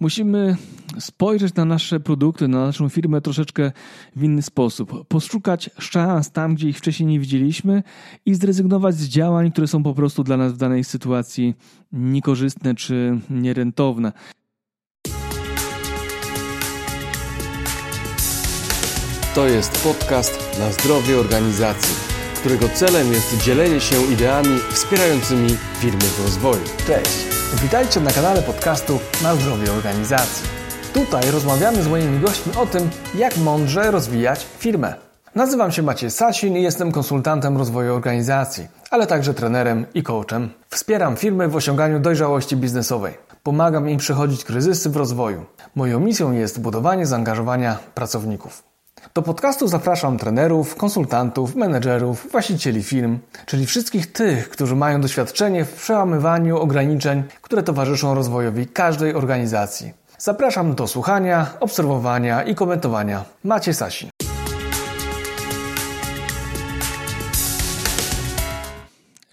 musimy spojrzeć na nasze produkty, na naszą firmę troszeczkę w inny sposób. Poszukać szans tam, gdzie ich wcześniej nie widzieliśmy i zrezygnować z działań, które są po prostu dla nas w danej sytuacji niekorzystne czy nierentowne. To jest podcast na zdrowie organizacji, którego celem jest dzielenie się ideami wspierającymi firmy w rozwoju. Cześć, witajcie na kanale podcastu na zdrowie organizacji. Tutaj rozmawiamy z moimi gośćmi o tym, jak mądrze rozwijać firmę. Nazywam się Maciej Sasin i jestem konsultantem rozwoju organizacji, ale także trenerem i coachem. Wspieram firmy w osiąganiu dojrzałości biznesowej. Pomagam im przechodzić kryzysy w rozwoju. Moją misją jest budowanie zaangażowania pracowników. Do podcastu zapraszam trenerów, konsultantów, menedżerów, właścicieli firm, czyli wszystkich tych, którzy mają doświadczenie w przełamywaniu ograniczeń, które towarzyszą rozwojowi każdej organizacji. Zapraszam do słuchania, obserwowania i komentowania. Macie Sasin.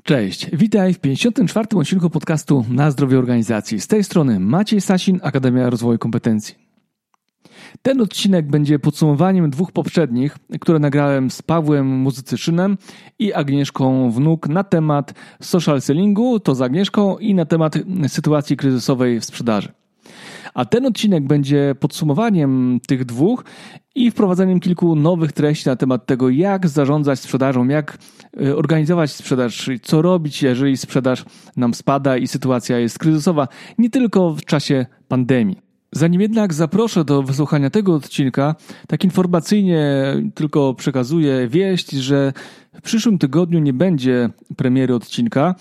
Cześć, witaj w 54. odcinku podcastu Na zdrowie organizacji. Z tej strony Maciej Sasin, Akademia Rozwoju Kompetencji. Ten odcinek będzie podsumowaniem dwóch poprzednich, które nagrałem z Pawłem Muzycyszynem i Agnieszką Wnuk na temat social sellingu, to z Agnieszką, i na temat sytuacji kryzysowej w sprzedaży. A ten odcinek będzie podsumowaniem tych dwóch i wprowadzeniem kilku nowych treści na temat tego, jak zarządzać sprzedażą, jak y, organizować sprzedaż, co robić, jeżeli sprzedaż nam spada i sytuacja jest kryzysowa, nie tylko w czasie pandemii. Zanim jednak zaproszę do wysłuchania tego odcinka, tak informacyjnie tylko przekazuję wieść, że w przyszłym tygodniu nie będzie premiery odcinka.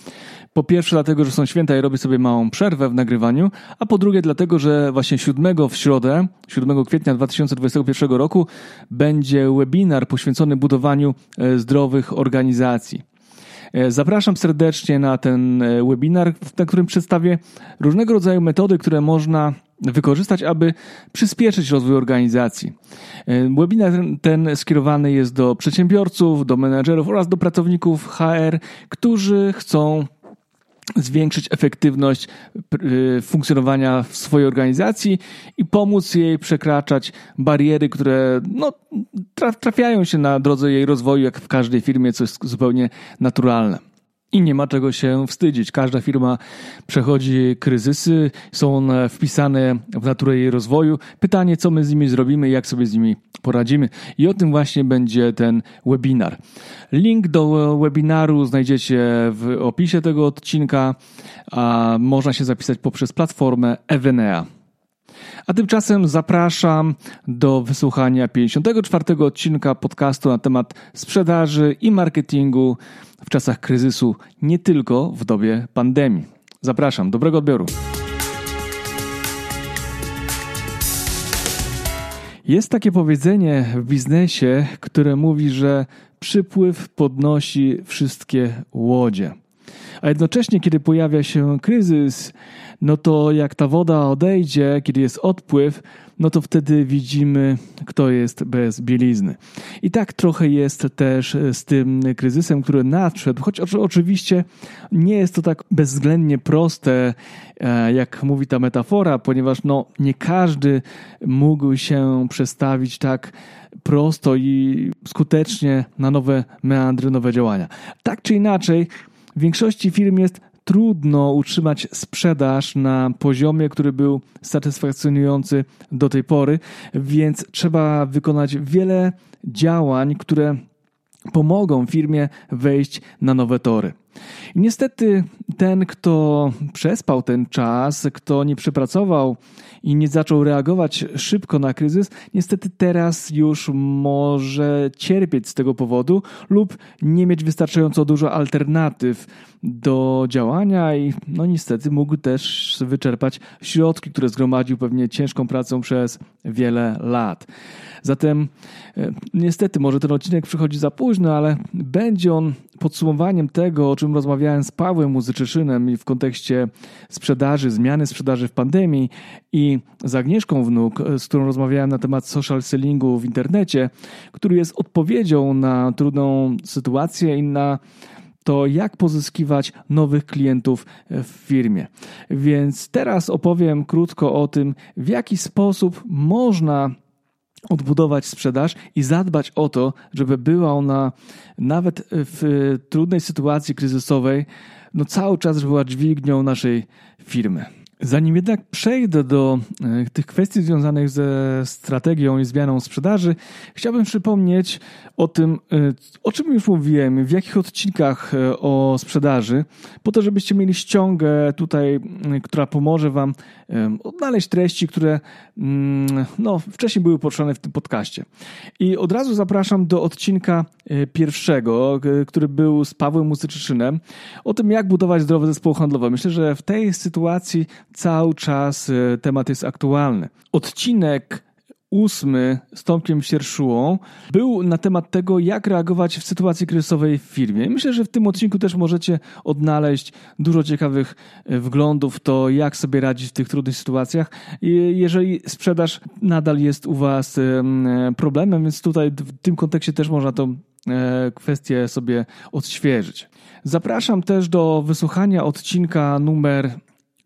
Po pierwsze dlatego, że są święta i robię sobie małą przerwę w nagrywaniu, a po drugie dlatego, że właśnie 7 w środę, 7 kwietnia 2021 roku będzie webinar poświęcony budowaniu e, zdrowych organizacji. E, zapraszam serdecznie na ten e, webinar, na którym przedstawię różnego rodzaju metody, które można wykorzystać, aby przyspieszyć rozwój organizacji. E, webinar ten skierowany jest do przedsiębiorców, do menedżerów oraz do pracowników HR, którzy chcą zwiększyć efektywność funkcjonowania w swojej organizacji i pomóc jej przekraczać bariery, które no, trafiają się na drodze jej rozwoju, jak w każdej firmie, co jest zupełnie naturalne. I nie ma czego się wstydzić. Każda firma przechodzi kryzysy, są one wpisane w naturę jej rozwoju. Pytanie, co my z nimi zrobimy i jak sobie z nimi poradzimy. I o tym właśnie będzie ten webinar. Link do webinaru znajdziecie w opisie tego odcinka, można się zapisać poprzez platformę Evenea. A tymczasem zapraszam do wysłuchania 54 odcinka podcastu na temat sprzedaży i marketingu w czasach kryzysu, nie tylko w dobie pandemii. Zapraszam, dobrego odbioru. Jest takie powiedzenie w biznesie, które mówi, że przypływ podnosi wszystkie łodzie. A jednocześnie, kiedy pojawia się kryzys, no to jak ta woda odejdzie, kiedy jest odpływ, no to wtedy widzimy, kto jest bez bielizny. I tak trochę jest też z tym kryzysem, który nadszedł, choć oczywiście nie jest to tak bezwzględnie proste, e, jak mówi ta metafora, ponieważ no, nie każdy mógł się przestawić tak prosto i skutecznie na nowe meandry, nowe działania. Tak czy inaczej, w większości firm jest trudno utrzymać sprzedaż na poziomie, który był satysfakcjonujący do tej pory, więc trzeba wykonać wiele działań, które pomogą firmie wejść na nowe tory. I niestety ten, kto przespał ten czas, kto nie przepracował i nie zaczął reagować szybko na kryzys, niestety teraz już może cierpieć z tego powodu lub nie mieć wystarczająco dużo alternatyw do działania i no niestety mógł też wyczerpać środki, które zgromadził pewnie ciężką pracą przez wiele lat. Zatem e, niestety może ten odcinek przychodzi za późno, ale będzie on podsumowaniem tego, o czym rozmawiałem z Pawłem Muzyczyszynem w kontekście sprzedaży, zmiany sprzedaży w pandemii i z Agnieszką Wnuk, z którą rozmawiałem na temat social sellingu w internecie, który jest odpowiedzią na trudną sytuację i na to jak pozyskiwać nowych klientów w firmie. Więc teraz opowiem krótko o tym, w jaki sposób można odbudować sprzedaż i zadbać o to, żeby była ona nawet w trudnej sytuacji kryzysowej, no cały czas była dźwignią naszej firmy. Zanim jednak przejdę do e, tych kwestii związanych ze strategią i zmianą sprzedaży, chciałbym przypomnieć o tym, e, o czym już mówiłem, w jakich odcinkach e, o sprzedaży, po to, żebyście mieli ściągę tutaj, która pomoże Wam odnaleźć treści, które mm, no, wcześniej były poruszane w tym podcaście. I od razu zapraszam do odcinka pierwszego, który był z Pawłem Musyczyczynem, o tym, jak budować zdrowe zespoły handlowe. Myślę, że w tej sytuacji cały czas e, temat jest aktualny. Odcinek ósmy z Tomkiem Sierszułą był na temat tego, jak reagować w sytuacji kryzysowej w firmie. Myślę, że w tym odcinku też możecie odnaleźć dużo ciekawych e, wglądów w to, jak sobie radzić w tych trudnych sytuacjach. Jeżeli sprzedaż nadal jest u Was e, problemem, więc tutaj w tym kontekście też można tą kwestię sobie odświeżyć. Zapraszam też do wysłuchania odcinka numer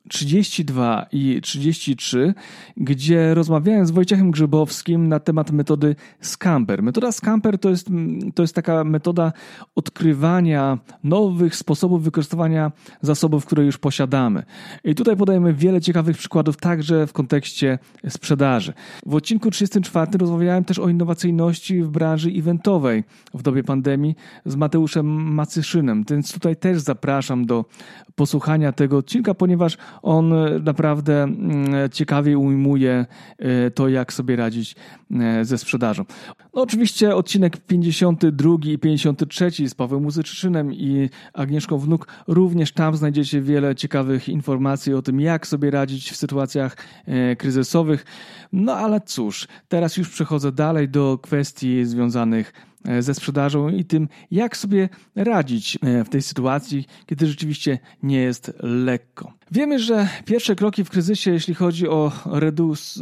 32 i 33, gdzie rozmawiałem z Wojciechem Grzybowskim na temat metody Scamper. Metoda Scamper to jest, to jest taka metoda odkrywania nowych sposobów wykorzystywania zasobów, które już posiadamy. I tutaj podajemy wiele ciekawych przykładów, także w kontekście sprzedaży. W odcinku 34 rozmawiałem też o innowacyjności w branży eventowej w dobie pandemii z Mateuszem Macyszynem, więc tutaj też zapraszam do posłuchania tego odcinka, ponieważ on naprawdę mm, ciekawie ujmuje e, to, jak sobie radzić e, ze sprzedażą. No, oczywiście odcinek 52 i 53 z Pawłem Muzyczczynem i Agnieszką Wnuk, również tam znajdziecie wiele ciekawych informacji o tym, jak sobie radzić w sytuacjach e, kryzysowych. No ale cóż, teraz już przechodzę dalej do kwestii związanych E, ze sprzedażą i tym, jak sobie radzić e, w tej sytuacji, kiedy rzeczywiście nie jest lekko. Wiemy, że pierwsze kroki w kryzysie, jeśli chodzi o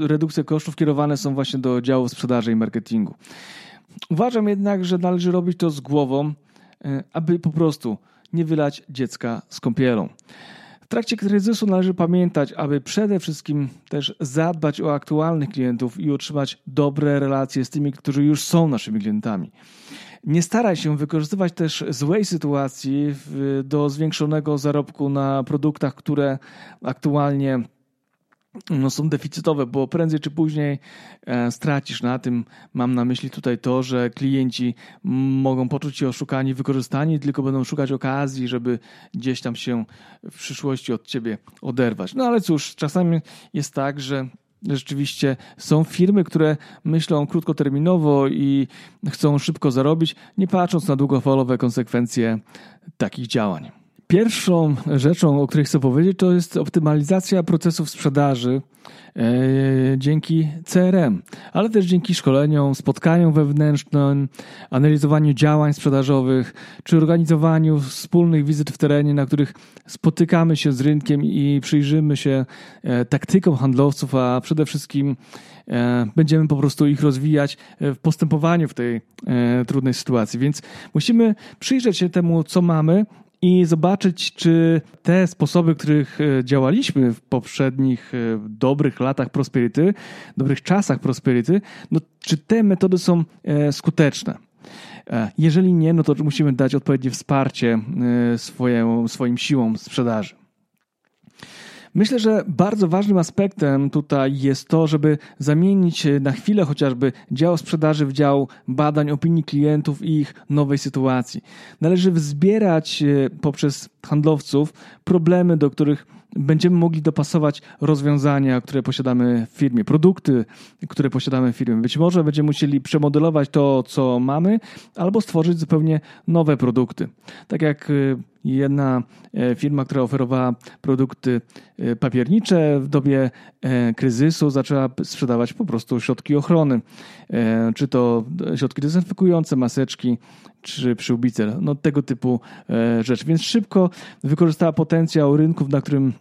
redukcję kosztów, kierowane są właśnie do działu sprzedaży i marketingu. Uważam jednak, że należy robić to z głową, e, aby po prostu nie wylać dziecka z kąpielą. Trakcie kryzysu należy pamiętać, aby przede wszystkim też zadbać o aktualnych klientów i utrzymać dobre relacje z tymi, którzy już są naszymi klientami. Nie staraj się wykorzystywać też złej sytuacji do zwiększonego zarobku na produktach, które aktualnie no, są deficytowe, bo prędzej czy później e, stracisz na tym. Mam na myśli tutaj to, że klienci mogą poczuć się oszukani, wykorzystani, tylko będą szukać okazji, żeby gdzieś tam się w przyszłości od ciebie oderwać. No ale cóż, czasami jest tak, że rzeczywiście są firmy, które myślą krótkoterminowo i chcą szybko zarobić, nie patrząc na długofalowe konsekwencje takich działań. Pierwszą rzeczą, o której chcę powiedzieć, to jest optymalizacja procesów sprzedaży e, dzięki CRM, ale też dzięki szkoleniom, spotkaniom wewnętrznym, analizowaniu działań sprzedażowych, czy organizowaniu wspólnych wizyt w terenie, na których spotykamy się z rynkiem i przyjrzymy się e, taktykom handlowców, a przede wszystkim e, będziemy po prostu ich rozwijać w postępowaniu w tej trudnej sytuacji. Więc musimy przyjrzeć się temu, co mamy, i zobaczyć, czy te sposoby, których e, działaliśmy w poprzednich e, dobrych latach prosperity, dobrych czasach prosperity, no, czy te metody są e, skuteczne. Jeżeli nie, no to musimy dać odpowiednie wsparcie swoim, swoim siłom sprzedaży. Myślę, że bardzo ważnym aspektem tutaj jest to, żeby zamienić na chwilę chociażby dział sprzedaży w dział badań opinii klientów i ich nowej sytuacji. Należy wzbierać e, poprzez handlowców problemy, do których będziemy mogli dopasować rozwiązania, które posiadamy w firmie, produkty, które posiadamy w firmie. Być może będziemy musieli przemodelować to, co mamy, albo stworzyć zupełnie nowe produkty. Tak jak y, jedna e, firma, która oferowała produkty e, papiernicze. W dobie e, kryzysu, zaczęła sprzedawać po prostu środki ochrony, czy to środki dezynfekujące, maseczki, czy przyłbice, no tego typu rzeczy. Więc szybko wykorzystała potencjał rynków, na którym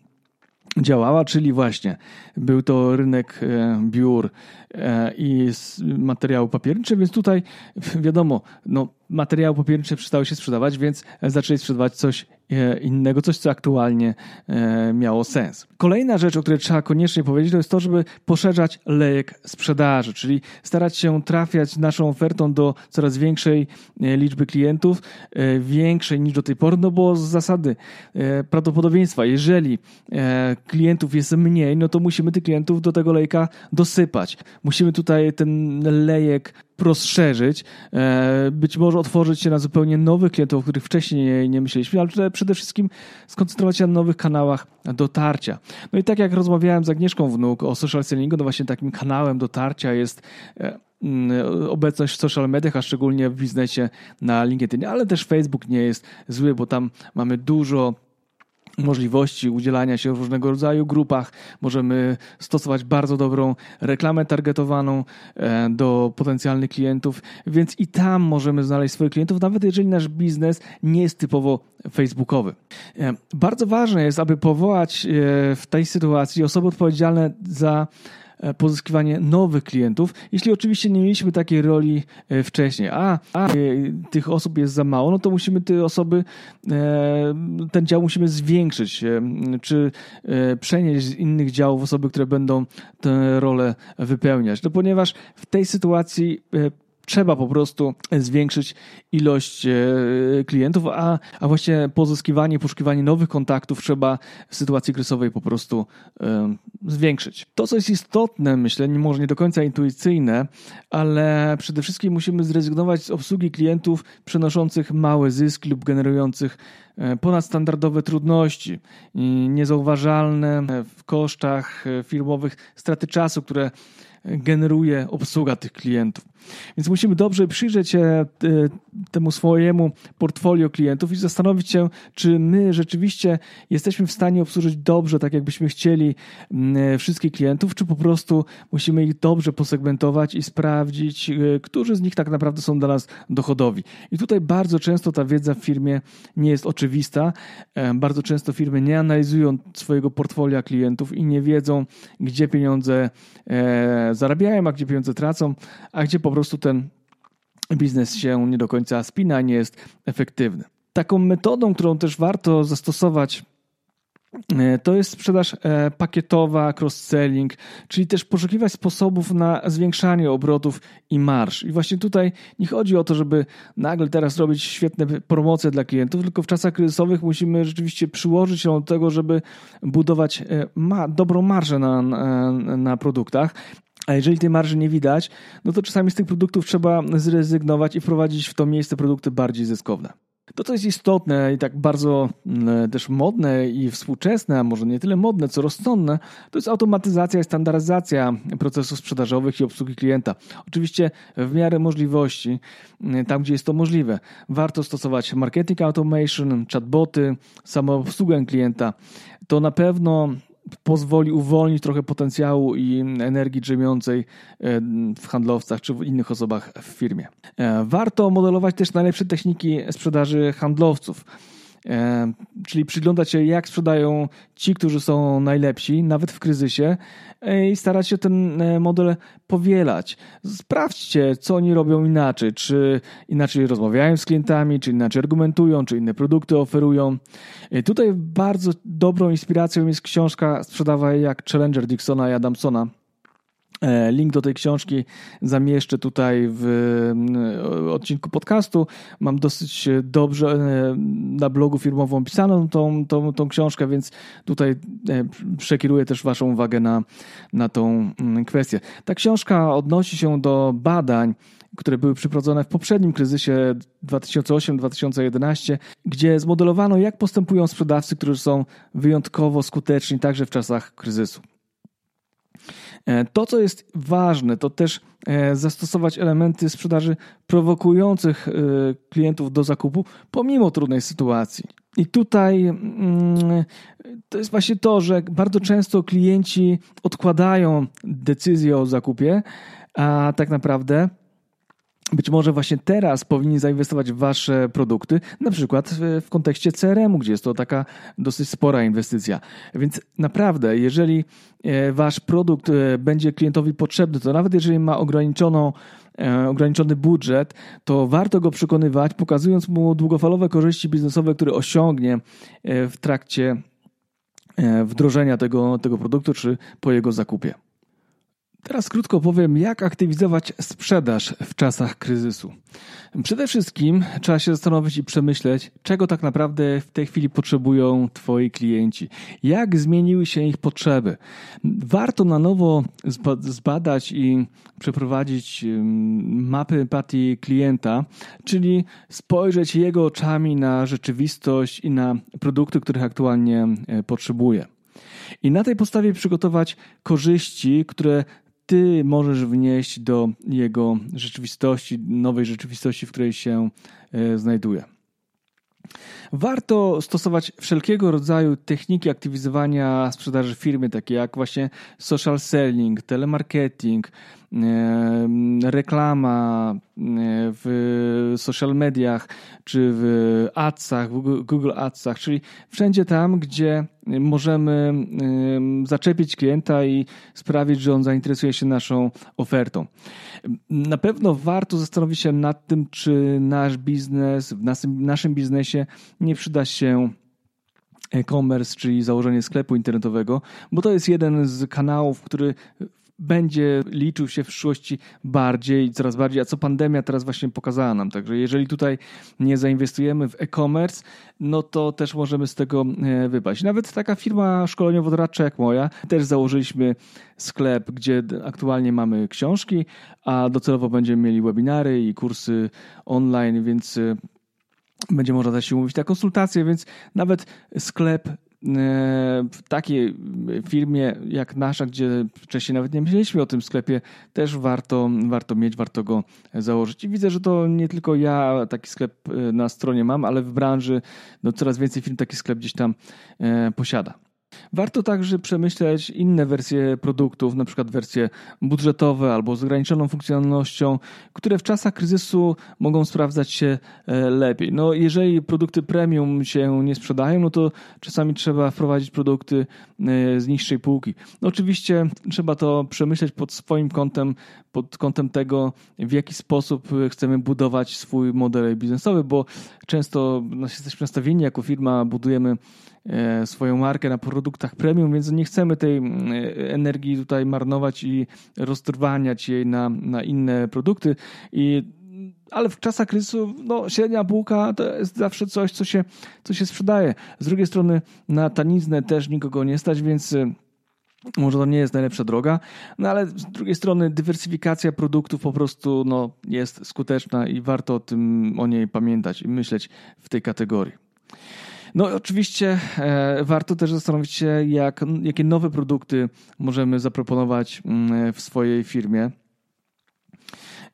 działała, czyli właśnie był to rynek biur i materiału papierniczych, więc tutaj wiadomo, no materiały papiernicze przestały się sprzedawać, więc zaczęli sprzedawać coś e, innego, coś, co aktualnie e, miało sens. Kolejna rzecz, o której trzeba koniecznie powiedzieć, to jest to, żeby poszerzać lejek sprzedaży, czyli starać się trafiać naszą ofertą do coraz większej e, liczby klientów, większej niż do tej pory, no bo z zasady prawdopodobieństwa, jeżeli klientów jest mniej, no to musimy tych klientów do tego lejka dosypać. Musimy tutaj ten lejek rozszerzyć, e, być może otworzyć się na zupełnie nowych klientów, o których wcześniej nie myśleliśmy, ale przede wszystkim skoncentrować się na nowych kanałach dotarcia. No i tak jak rozmawiałem z Agnieszką Wnuk o social sellingu, no właśnie takim kanałem dotarcia jest e, mm, obecność w social mediach, a szczególnie w biznesie na LinkedIn, ale też Facebook nie jest zły, bo tam mamy dużo możliwości udzielania się w różnego rodzaju grupach. Możemy stosować bardzo dobrą reklamę targetowaną e, do potencjalnych klientów, więc i tam możemy znaleźć swoich klientów, nawet jeżeli nasz biznes nie jest typowo facebookowy. E, bardzo ważne jest, aby powołać e, w tej sytuacji osoby odpowiedzialne za pozyskiwanie nowych klientów, jeśli oczywiście nie mieliśmy takiej roli e, wcześniej, a, a e, tych osób jest za mało, no to musimy te osoby, ten dział musimy zwiększyć, czy przenieść z innych działów osoby, które będą tę rolę wypełniać. No ponieważ w tej sytuacji trzeba po prostu zwiększyć ilość e, klientów, a, a właśnie pozyskiwanie, poszukiwanie nowych kontaktów trzeba w sytuacji kryzysowej po prostu um, zwiększyć. To, co jest istotne, myślę, może nie do końca intuicyjne, ale przede wszystkim musimy zrezygnować z obsługi klientów przynoszących mały zysk lub generujących e, ponadstandardowe trudności, niezauważalne w kosztach firmowych straty czasu, które generuje obsługa tych klientów. Więc musimy dobrze przyjrzeć się e, temu swojemu portfolio klientów i zastanowić się, czy my rzeczywiście jesteśmy w stanie obsłużyć dobrze, tak jakbyśmy chcieli e, wszystkich klientów, czy po prostu musimy ich dobrze posegmentować i sprawdzić, e, którzy z nich tak naprawdę są dla nas dochodowi. I tutaj bardzo często ta wiedza w firmie nie jest oczywista. Bardzo często firmy nie analizują swojego portfolio klientów i nie wiedzą, gdzie pieniądze zarabiają, a gdzie pieniądze tracą, a gdzie po prostu ten biznes się nie do końca spina, nie jest efektywny. Taką metodą, którą też warto zastosować, e, to jest sprzedaż e, pakietowa, cross-selling, czyli też poszukiwać sposobów na zwiększanie obrotów i marsz. I właśnie tutaj nie chodzi o to, żeby nagle teraz robić świetne promocje dla klientów, tylko w czasach kryzysowych musimy rzeczywiście przyłożyć się do tego, żeby budować e, ma dobrą marżę na, na, na produktach. A jeżeli tej marży nie widać, no to czasami z tych produktów trzeba zrezygnować i wprowadzić w to miejsce produkty bardziej zyskowne. To, co jest istotne i tak bardzo mm, też modne i współczesne, a może nie tyle modne, co rozsądne, to jest automatyzacja i standaryzacja procesów sprzedażowych i obsługi klienta. Oczywiście w miarę możliwości, mm, tam gdzie jest to możliwe. Warto stosować marketing automation, chatboty, samoobsługę klienta. To na pewno pozwoli uwolnić trochę potencjału i energii drzemiącej e, w handlowcach czy w innych osobach w firmie. E, warto modelować też najlepsze techniki sprzedaży handlowców. E, czyli przyglądać się, jak sprzedają ci, którzy są najlepsi, nawet w kryzysie, e, i starać się ten e, model powielać. Sprawdźcie, co oni robią inaczej, czy inaczej rozmawiają z klientami, czy inaczej argumentują, czy inne produkty oferują. Tutaj bardzo dobrą inspiracją jest książka Sprzedawaj jak Challenger Dixona i Adamsona link do tej książki zamieszczę tutaj w mm, odcinku podcastu. Mam dosyć dobrze e, na blogu firmowym opisaną tą, tą, tą książkę, więc tutaj e, przekieruję też Waszą uwagę na, na tą kwestię. Ta książka odnosi się do badań, które były przeprowadzone w poprzednim kryzysie 2008-2011, gdzie zmodelowano, jak postępują sprzedawcy, którzy są wyjątkowo skuteczni także w czasach kryzysu. E, to, co jest ważne, to też e, zastosować elementy sprzedaży prowokujących e, klientów do zakupu pomimo trudnej sytuacji. I tutaj mm, to jest właśnie to, że bardzo często klienci odkładają decyzję o zakupie, a tak naprawdę być może właśnie teraz powinni zainwestować w wasze produkty, na przykład w kontekście CRM-u, gdzie jest to taka dosyć spora inwestycja. Więc naprawdę, jeżeli e, wasz produkt e, będzie klientowi potrzebny, to nawet jeżeli ma ograniczoną e, ograniczony budżet, to warto go przekonywać, pokazując mu długofalowe korzyści biznesowe, które osiągnie w trakcie wdrożenia tego, tego produktu czy po jego zakupie. Teraz krótko powiem, jak aktywizować sprzedaż w czasach kryzysu. Przede wszystkim trzeba się zastanowić i przemyśleć, czego tak naprawdę w tej chwili potrzebują Twoi klienci, jak zmieniły się ich potrzeby. Warto na nowo zbadać i przeprowadzić mapy empatii klienta, czyli spojrzeć jego oczami na rzeczywistość i na produkty, których aktualnie e, potrzebuje. I na tej podstawie przygotować korzyści, które ty możesz wnieść do jego rzeczywistości, nowej rzeczywistości, w której się e, znajduje. Warto stosować wszelkiego rodzaju techniki aktywizowania sprzedaży firmy, takie jak właśnie social selling, telemarketing, reklama w social mediach, czy w adsach, w Google Adsach, czyli wszędzie tam, gdzie możemy zaczepić klienta i sprawić, że on zainteresuje się naszą ofertą. Na pewno warto zastanowić się nad tym, czy nasz biznes, w naszym, biznesie nie przyda się e-commerce, czyli założenie sklepu internetowego, bo to jest jeden z kanałów, który będzie liczył się w przyszłości bardziej, coraz bardziej, a co pandemia teraz właśnie pokazała nam. Także jeżeli tutaj nie zainwestujemy w e-commerce, no to też możemy z tego e, wypaść. Nawet taka firma szkoleniowo-doradcza jak moja, też założyliśmy sklep, gdzie aktualnie mamy książki, a docelowo będziemy mieli webinary i kursy online, więc e, będzie można też się umówić na konsultacje, więc nawet sklep w takiej firmie jak nasza, gdzie wcześniej nawet nie myśleliśmy o tym sklepie, też warto, warto mieć, warto go założyć. I widzę, że to nie tylko ja taki sklep e, na stronie mam, ale w branży no, coraz więcej firm taki sklep gdzieś tam e, posiada. Warto także przemyśleć inne wersje produktów, na przykład wersje budżetowe albo z ograniczoną funkcjonalnością, które w czasach kryzysu mogą sprawdzać się e, lepiej. No, jeżeli produkty premium się nie sprzedają, no to czasami trzeba wprowadzić produkty e, z niższej półki. No, oczywiście trzeba to przemyśleć pod swoim kątem, pod kątem tego, w jaki sposób chcemy budować swój model biznesowy, bo często no, jesteśmy nastawieni jako firma, budujemy swoją markę na produktach premium, więc nie chcemy tej mm, e, energii tutaj marnować i roztrwaniać jej na, na inne produkty. I ale w czasach kryzysu no, średnia półka to jest zawsze coś, co się, co się sprzedaje. Z drugiej strony na taniznę też nikogo nie stać, więc e, może to nie jest najlepsza droga, no ale z drugiej strony dywersyfikacja produktów po prostu no, jest skuteczna i warto o tym o niej pamiętać i myśleć w tej kategorii. No oczywiście e, warto też zastanowić się, jak, jakie nowe produkty możemy zaproponować mm, w swojej firmie.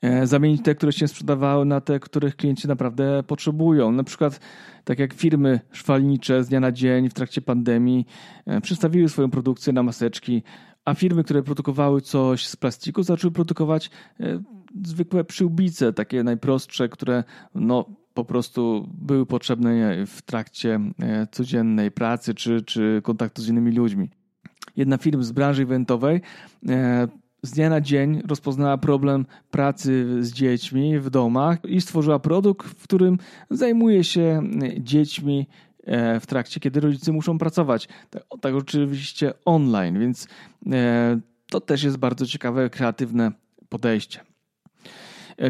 E, zamienić te, które się sprzedawały na te, których klienci naprawdę potrzebują. Na przykład tak jak firmy szwalnicze z dnia na dzień w trakcie pandemii e, przestawiły swoją produkcję na maseczki, a firmy, które produkowały coś z plastiku, zaczęły produkować zwykłe przyłbice, takie najprostsze, które no, po prostu były potrzebne w trakcie e, codziennej pracy czy, czy kontaktu z innymi ludźmi. Jedna firma z branży eventowej e, z dnia na dzień rozpoznała problem pracy z dziećmi w domach i stworzyła produkt, w którym zajmuje się dziećmi e, w trakcie, kiedy rodzice muszą pracować. Tak, tak oczywiście online, więc to też jest bardzo ciekawe, kreatywne podejście.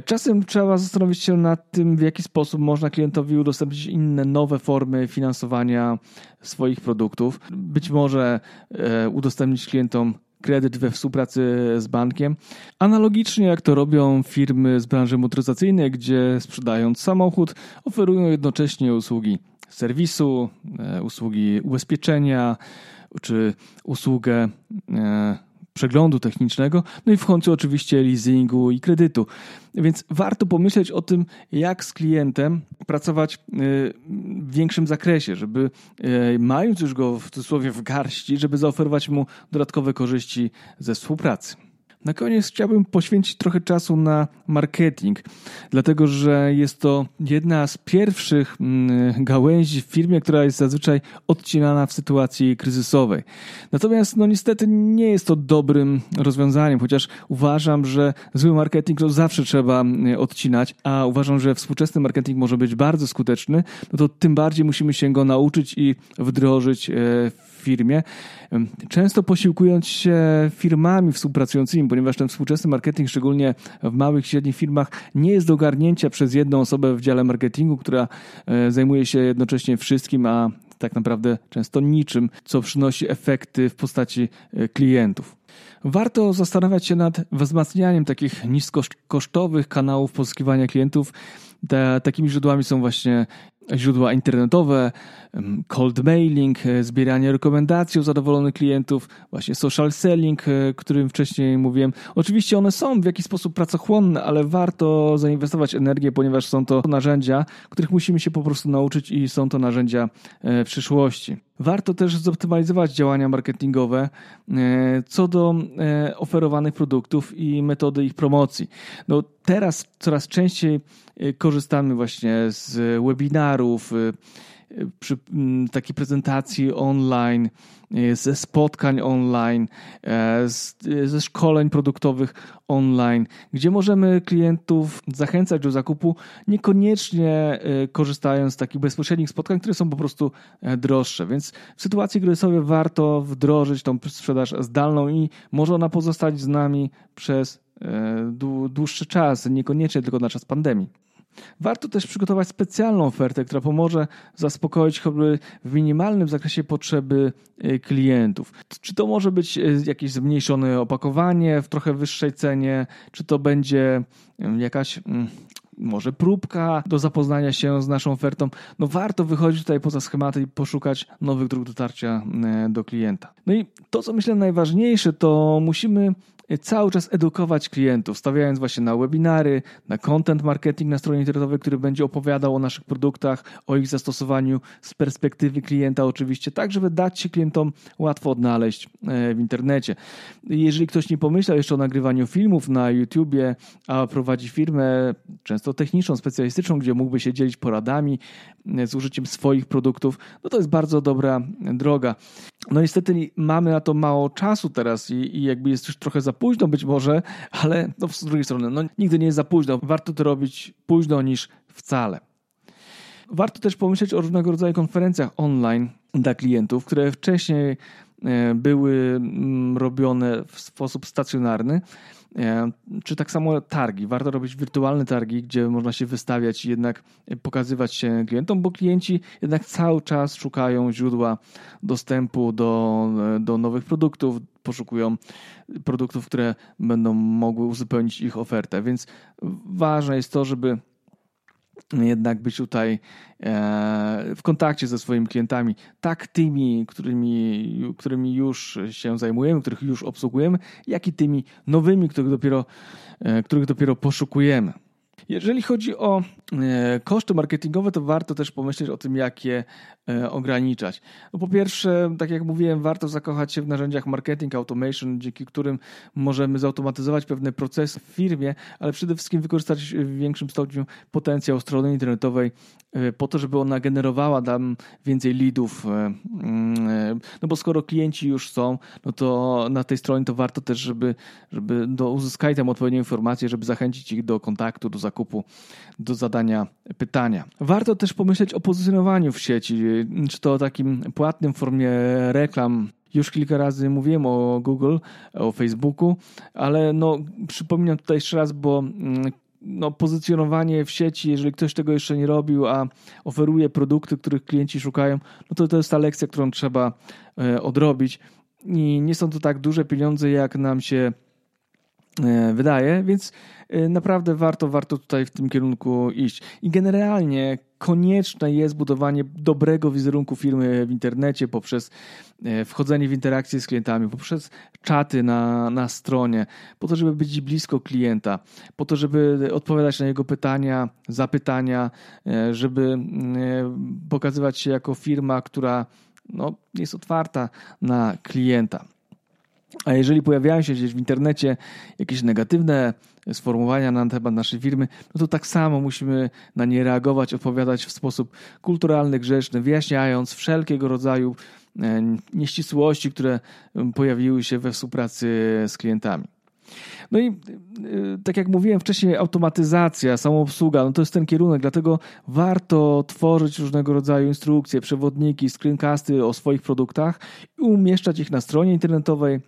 Czasem trzeba zastanowić się nad tym, w jaki sposób można klientowi udostępnić inne, nowe formy finansowania swoich produktów. Być może e, udostępnić klientom kredyt we współpracy z bankiem. Analogicznie jak to robią firmy z branży motoryzacyjnej, gdzie sprzedając samochód, oferują jednocześnie usługi serwisu, e, usługi ubezpieczenia czy usługę e, przeglądu technicznego, no i w końcu oczywiście leasingu i kredytu. Więc warto pomyśleć o tym, jak z klientem pracować y, w większym zakresie, żeby y, mając już go w cudzysłowie w garści, żeby zaoferować mu dodatkowe korzyści ze współpracy. Na koniec chciałbym poświęcić trochę czasu na marketing, dlatego że jest to jedna z pierwszych mm, gałęzi w firmie, która jest zazwyczaj odcinana w sytuacji kryzysowej. Natomiast no niestety nie jest to dobrym rozwiązaniem, chociaż uważam, że zły marketing to zawsze trzeba mm, odcinać, a uważam, że współczesny marketing może być bardzo skuteczny, no to tym bardziej musimy się go nauczyć i wdrożyć e, w firmie, często posiłkując się firmami współpracującymi, ponieważ ten współczesny marketing, szczególnie w małych i średnich firmach, nie jest do ogarnięcia przez jedną osobę w dziale marketingu, która e, zajmuje się jednocześnie wszystkim, a tak naprawdę często niczym, co przynosi efekty w postaci e, klientów. Warto zastanawiać się nad wzmacnianiem takich niskokosztowych kanałów pozyskiwania klientów. Takimi źródłami są właśnie źródła internetowe, cold mailing, e, zbieranie rekomendacji u zadowolonych klientów, właśnie social selling, e, którym wcześniej mówiłem. Oczywiście one są w jakiś sposób pracochłonne, ale warto zainwestować energię, ponieważ są to narzędzia, których musimy się po prostu nauczyć i są to narzędzia e, przyszłości. Warto też zoptymalizować działania marketingowe co do oferowanych produktów i metody ich promocji. No teraz coraz częściej korzystamy właśnie z webinarów, przy mm, takiej prezentacji online, e, ze spotkań online, e, ze szkoleń produktowych online, gdzie możemy klientów zachęcać do zakupu, niekoniecznie e, korzystając z takich bezpośrednich spotkań, które są po prostu droższe. Więc w sytuacji kryzysowej warto wdrożyć tą sprzedaż zdalną i może ona pozostać z nami przez dłuższy czas, niekoniecznie tylko na czas pandemii. Warto też przygotować specjalną ofertę, która pomoże zaspokoić choćby w minimalnym zakresie potrzeby y, klientów. Czy to może być y, jakieś zmniejszone opakowanie w trochę wyższej cenie, czy to będzie y, jakaś mm, może próbka do zapoznania się z naszą ofertą. No warto wychodzić tutaj poza schematy i poszukać nowych dróg dotarcia do klienta. No i to, co myślę najważniejsze, to musimy cały czas edukować klientów, stawiając właśnie na webinary, na content marketing na stronie internetowej, który będzie opowiadał o naszych produktach, o ich zastosowaniu z perspektywy klienta oczywiście, tak żeby dać się klientom łatwo odnaleźć e, w internecie. Jeżeli ktoś nie pomyślał jeszcze o nagrywaniu filmów na YouTubie, a prowadzi firmę często techniczną, specjalistyczną, gdzie mógłby się dzielić poradami e, z użyciem swoich produktów, no to jest bardzo dobra droga. No niestety mamy na to mało czasu teraz i, i jakby jest już trochę za późno być może, ale no, z drugiej strony, no, nigdy nie jest za późno. Warto to robić późno niż wcale. Warto też pomyśleć o różnego rodzaju konferencjach online dla klientów, które wcześniej e, były mm, robione w sposób stacjonarny, czy tak samo targi. Warto robić wirtualne targi, gdzie można się wystawiać i jednak pokazywać się klientom, bo klienci jednak cały czas szukają źródła dostępu do, e, do nowych produktów, poszukują produktów, które będą mogły uzupełnić ich ofertę. Więc ważne jest to, żeby jednak być tutaj e, w kontakcie ze swoimi klientami, tak tymi, którymi, którymi już się zajmujemy, których już obsługujemy, jak i tymi nowymi, których dopiero, e, których dopiero poszukujemy. Jeżeli chodzi o e, koszty marketingowe, to warto też pomyśleć o tym, jak je e, ograniczać. No po pierwsze, tak jak mówiłem, warto zakochać się w narzędziach marketing automation, dzięki którym możemy zautomatyzować pewne procesy w firmie, ale przede wszystkim wykorzystać w większym stopniu potencjał strony internetowej e, po to, żeby ona generowała nam więcej leadów. Mm, no bo skoro klienci już są, no to na tej stronie to warto też, żeby, żeby do, uzyskać tam odpowiednie informacje, żeby zachęcić ich do kontaktu, do zakupu, do zadania pytania. Warto też pomyśleć o pozycjonowaniu w sieci, czy to takim płatnym formie reklam, już kilka razy mówiłem o Google, o Facebooku, ale no, przypominam tutaj jeszcze raz, bo mm, no, pozycjonowanie w sieci, jeżeli ktoś tego jeszcze nie robił, a oferuje produkty, których klienci szukają, no to to jest ta lekcja, którą trzeba e, odrobić. I nie są to tak duże pieniądze, jak nam się wydaje, więc Y, naprawdę warto, warto tutaj w tym kierunku iść. I generalnie konieczne jest budowanie dobrego wizerunku firmy w internecie poprzez y, wchodzenie w interakcje z klientami, poprzez czaty na, na stronie, po to, żeby być blisko klienta, po to, żeby odpowiadać na jego pytania, zapytania, żeby pokazywać się jako firma, która no, jest otwarta na klienta. A jeżeli pojawiają się gdzieś w internecie jakieś negatywne sformułowania na temat naszej firmy, no to tak samo musimy na nie reagować, odpowiadać w sposób kulturalny, grzeczny, wyjaśniając wszelkiego rodzaju e, nieścisłości, które pojawiły się we współpracy z klientami. No i e, tak jak mówiłem wcześniej, automatyzacja, samoobsługa, no to jest ten kierunek, dlatego warto tworzyć różnego rodzaju instrukcje, przewodniki, screencasty o swoich produktach i umieszczać ich na stronie internetowej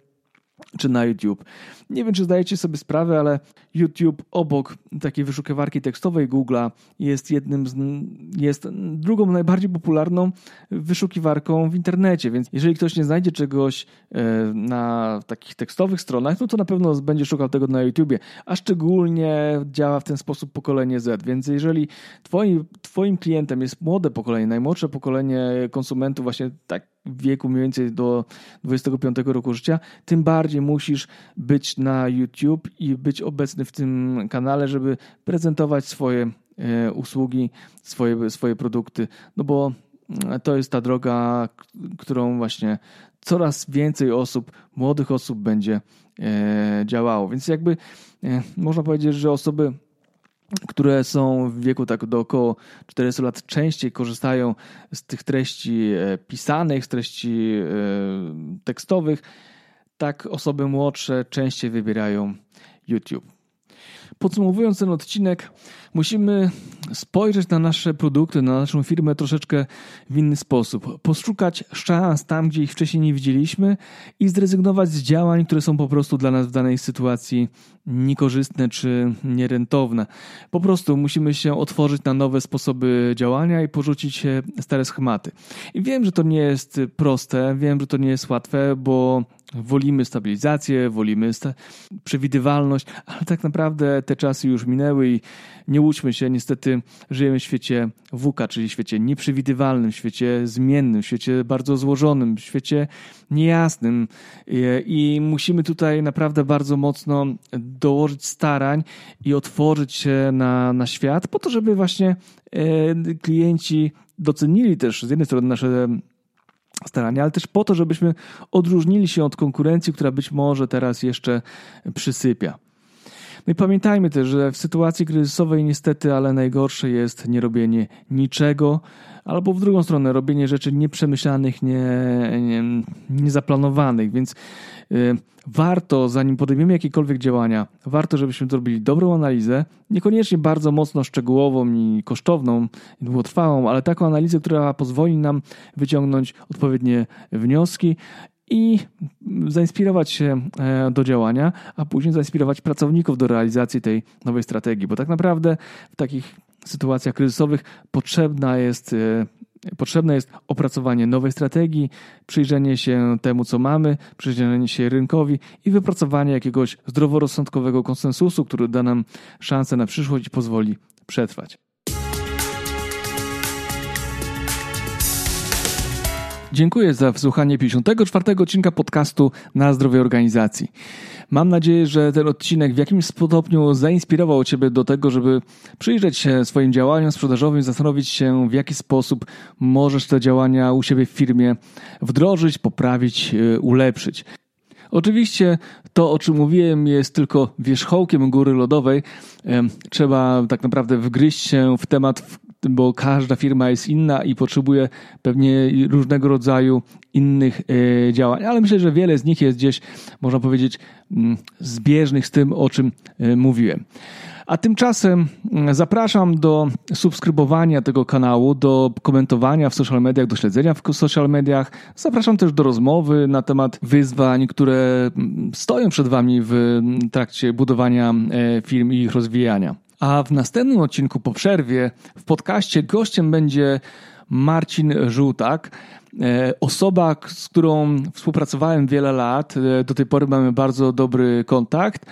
czy na YouTube. Nie wiem, czy zdajecie sobie sprawę, ale YouTube obok takiej wyszukiwarki tekstowej Google'a jest jednym z, jest drugą najbardziej popularną wyszukiwarką w internecie, więc jeżeli ktoś nie znajdzie czegoś e, na takich tekstowych stronach, no to na pewno będzie szukał tego na YouTubie, a szczególnie działa w ten sposób pokolenie Z, więc jeżeli twoim, twoim klientem jest młode pokolenie, najmłodsze pokolenie konsumentów właśnie tak w wieku mniej więcej do 25 roku życia, tym bardziej musisz być na YouTube i być obecny w tym kanale, żeby prezentować swoje e, usługi, swoje, swoje produkty, no bo e, to jest ta droga, którą właśnie coraz więcej osób, młodych osób będzie e, działało. Więc jakby można powiedzieć, że osoby które są w wieku tak do około 40 lat, częściej korzystają z tych treści e, pisanych, z treści e, tekstowych, tak osoby młodsze częściej wybierają YouTube. Podsumowując ten odcinek, musimy spojrzeć na nasze produkty, na naszą firmę troszeczkę w inny sposób. Poszukać szans tam, gdzie ich wcześniej nie widzieliśmy i zrezygnować z działań, które są po prostu dla nas w danej sytuacji niekorzystne czy nierentowne. Po prostu musimy się otworzyć na nowe sposoby działania i porzucić stare schematy. I wiem, że to nie jest proste, wiem, że to nie jest łatwe, bo wolimy stabilizację, wolimy sta przewidywalność, ale tak naprawdę te czasy już minęły i nie łudźmy się, niestety żyjemy w świecie WUKA, czyli świecie nieprzewidywalnym, świecie zmiennym, świecie bardzo złożonym, świecie niejasnym i musimy tutaj naprawdę bardzo mocno dołożyć starań i otworzyć się na, na świat po to, żeby właśnie e, klienci docenili też z jednej strony nasze starania, ale też po to, żebyśmy odróżnili się od konkurencji, która być może teraz jeszcze przysypia. No i pamiętajmy też, że w sytuacji kryzysowej niestety, ale najgorsze jest nierobienie niczego, albo w drugą stronę robienie rzeczy nieprzemyślanych, nie, nie, niezaplanowanych, więc y, warto, zanim podejmiemy jakiekolwiek działania, warto, żebyśmy zrobili dobrą analizę, niekoniecznie bardzo mocno szczegółową i kosztowną, i długotrwałą, ale taką analizę, która pozwoli nam wyciągnąć odpowiednie wnioski i zainspirować się e, do działania, a później zainspirować pracowników do realizacji tej nowej strategii, bo tak naprawdę w takich sytuacjach kryzysowych potrzebna jest e, Potrzebne jest opracowanie nowej strategii, przyjrzenie się temu, co mamy, przyjrzenie się rynkowi i wypracowanie jakiegoś zdroworozsądkowego konsensusu, który da nam szansę na przyszłość i pozwoli przetrwać. Dziękuję za wysłuchanie 54 odcinka podcastu na zdrowie organizacji. Mam nadzieję, że ten odcinek w jakimś stopniu zainspirował Ciebie do tego, żeby przyjrzeć się swoim działaniom sprzedażowym, zastanowić się, w jaki sposób możesz te działania u siebie w firmie wdrożyć, poprawić, y, ulepszyć. Oczywiście to, o czym mówiłem, jest tylko wierzchołkiem góry lodowej. Trzeba tak naprawdę wgryźć się w temat, bo każda firma jest inna i potrzebuje pewnie różnego rodzaju innych e, działań, ale myślę, że wiele z nich jest gdzieś, można powiedzieć, mm, zbieżnych z tym, o czym e, mówiłem. A tymczasem mm, zapraszam do subskrybowania tego kanału, do komentowania w social mediach, do śledzenia w social mediach. Zapraszam też do rozmowy na temat wyzwań, które mm, stoją przed Wami w trakcie budowania e, firm i ich rozwijania. A w następnym odcinku po przerwie w podcaście gościem będzie Marcin Żółtak. E, osoba, z którą współpracowałem wiele lat, e, do tej pory mamy bardzo dobry kontakt.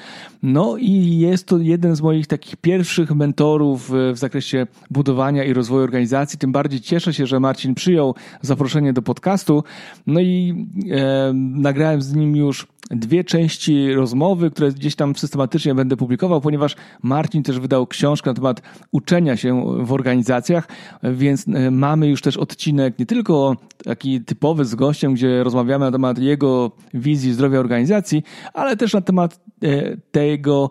No i jest to jeden z moich takich pierwszych mentorów w zakresie budowania i rozwoju organizacji. Tym bardziej cieszę się, że Marcin przyjął zaproszenie do podcastu. No i e, nagrałem z nim już dwie części rozmowy, które gdzieś tam systematycznie będę publikował, ponieważ Marcin też wydał książkę na temat uczenia się w organizacjach, więc e, mamy już też odcinek nie tylko taki typowy z gościem, gdzie rozmawiamy na temat jego wizji zdrowia organizacji, ale też na temat e, tego,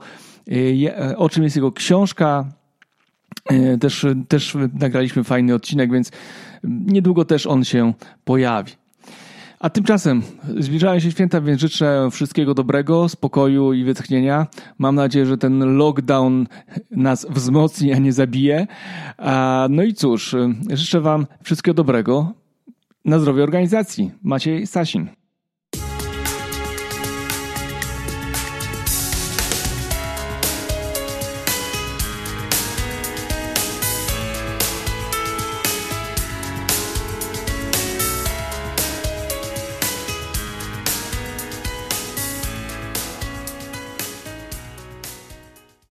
e, o czym jest jego książka. Też, też nagraliśmy fajny odcinek, więc niedługo też on się pojawi. A tymczasem zbliżają się święta, więc życzę wszystkiego dobrego, spokoju i wytchnienia. Mam nadzieję, że ten lockdown nas wzmocni, a nie zabije. No i cóż, życzę Wam wszystkiego dobrego na zdrowie organizacji. Maciej Sasin.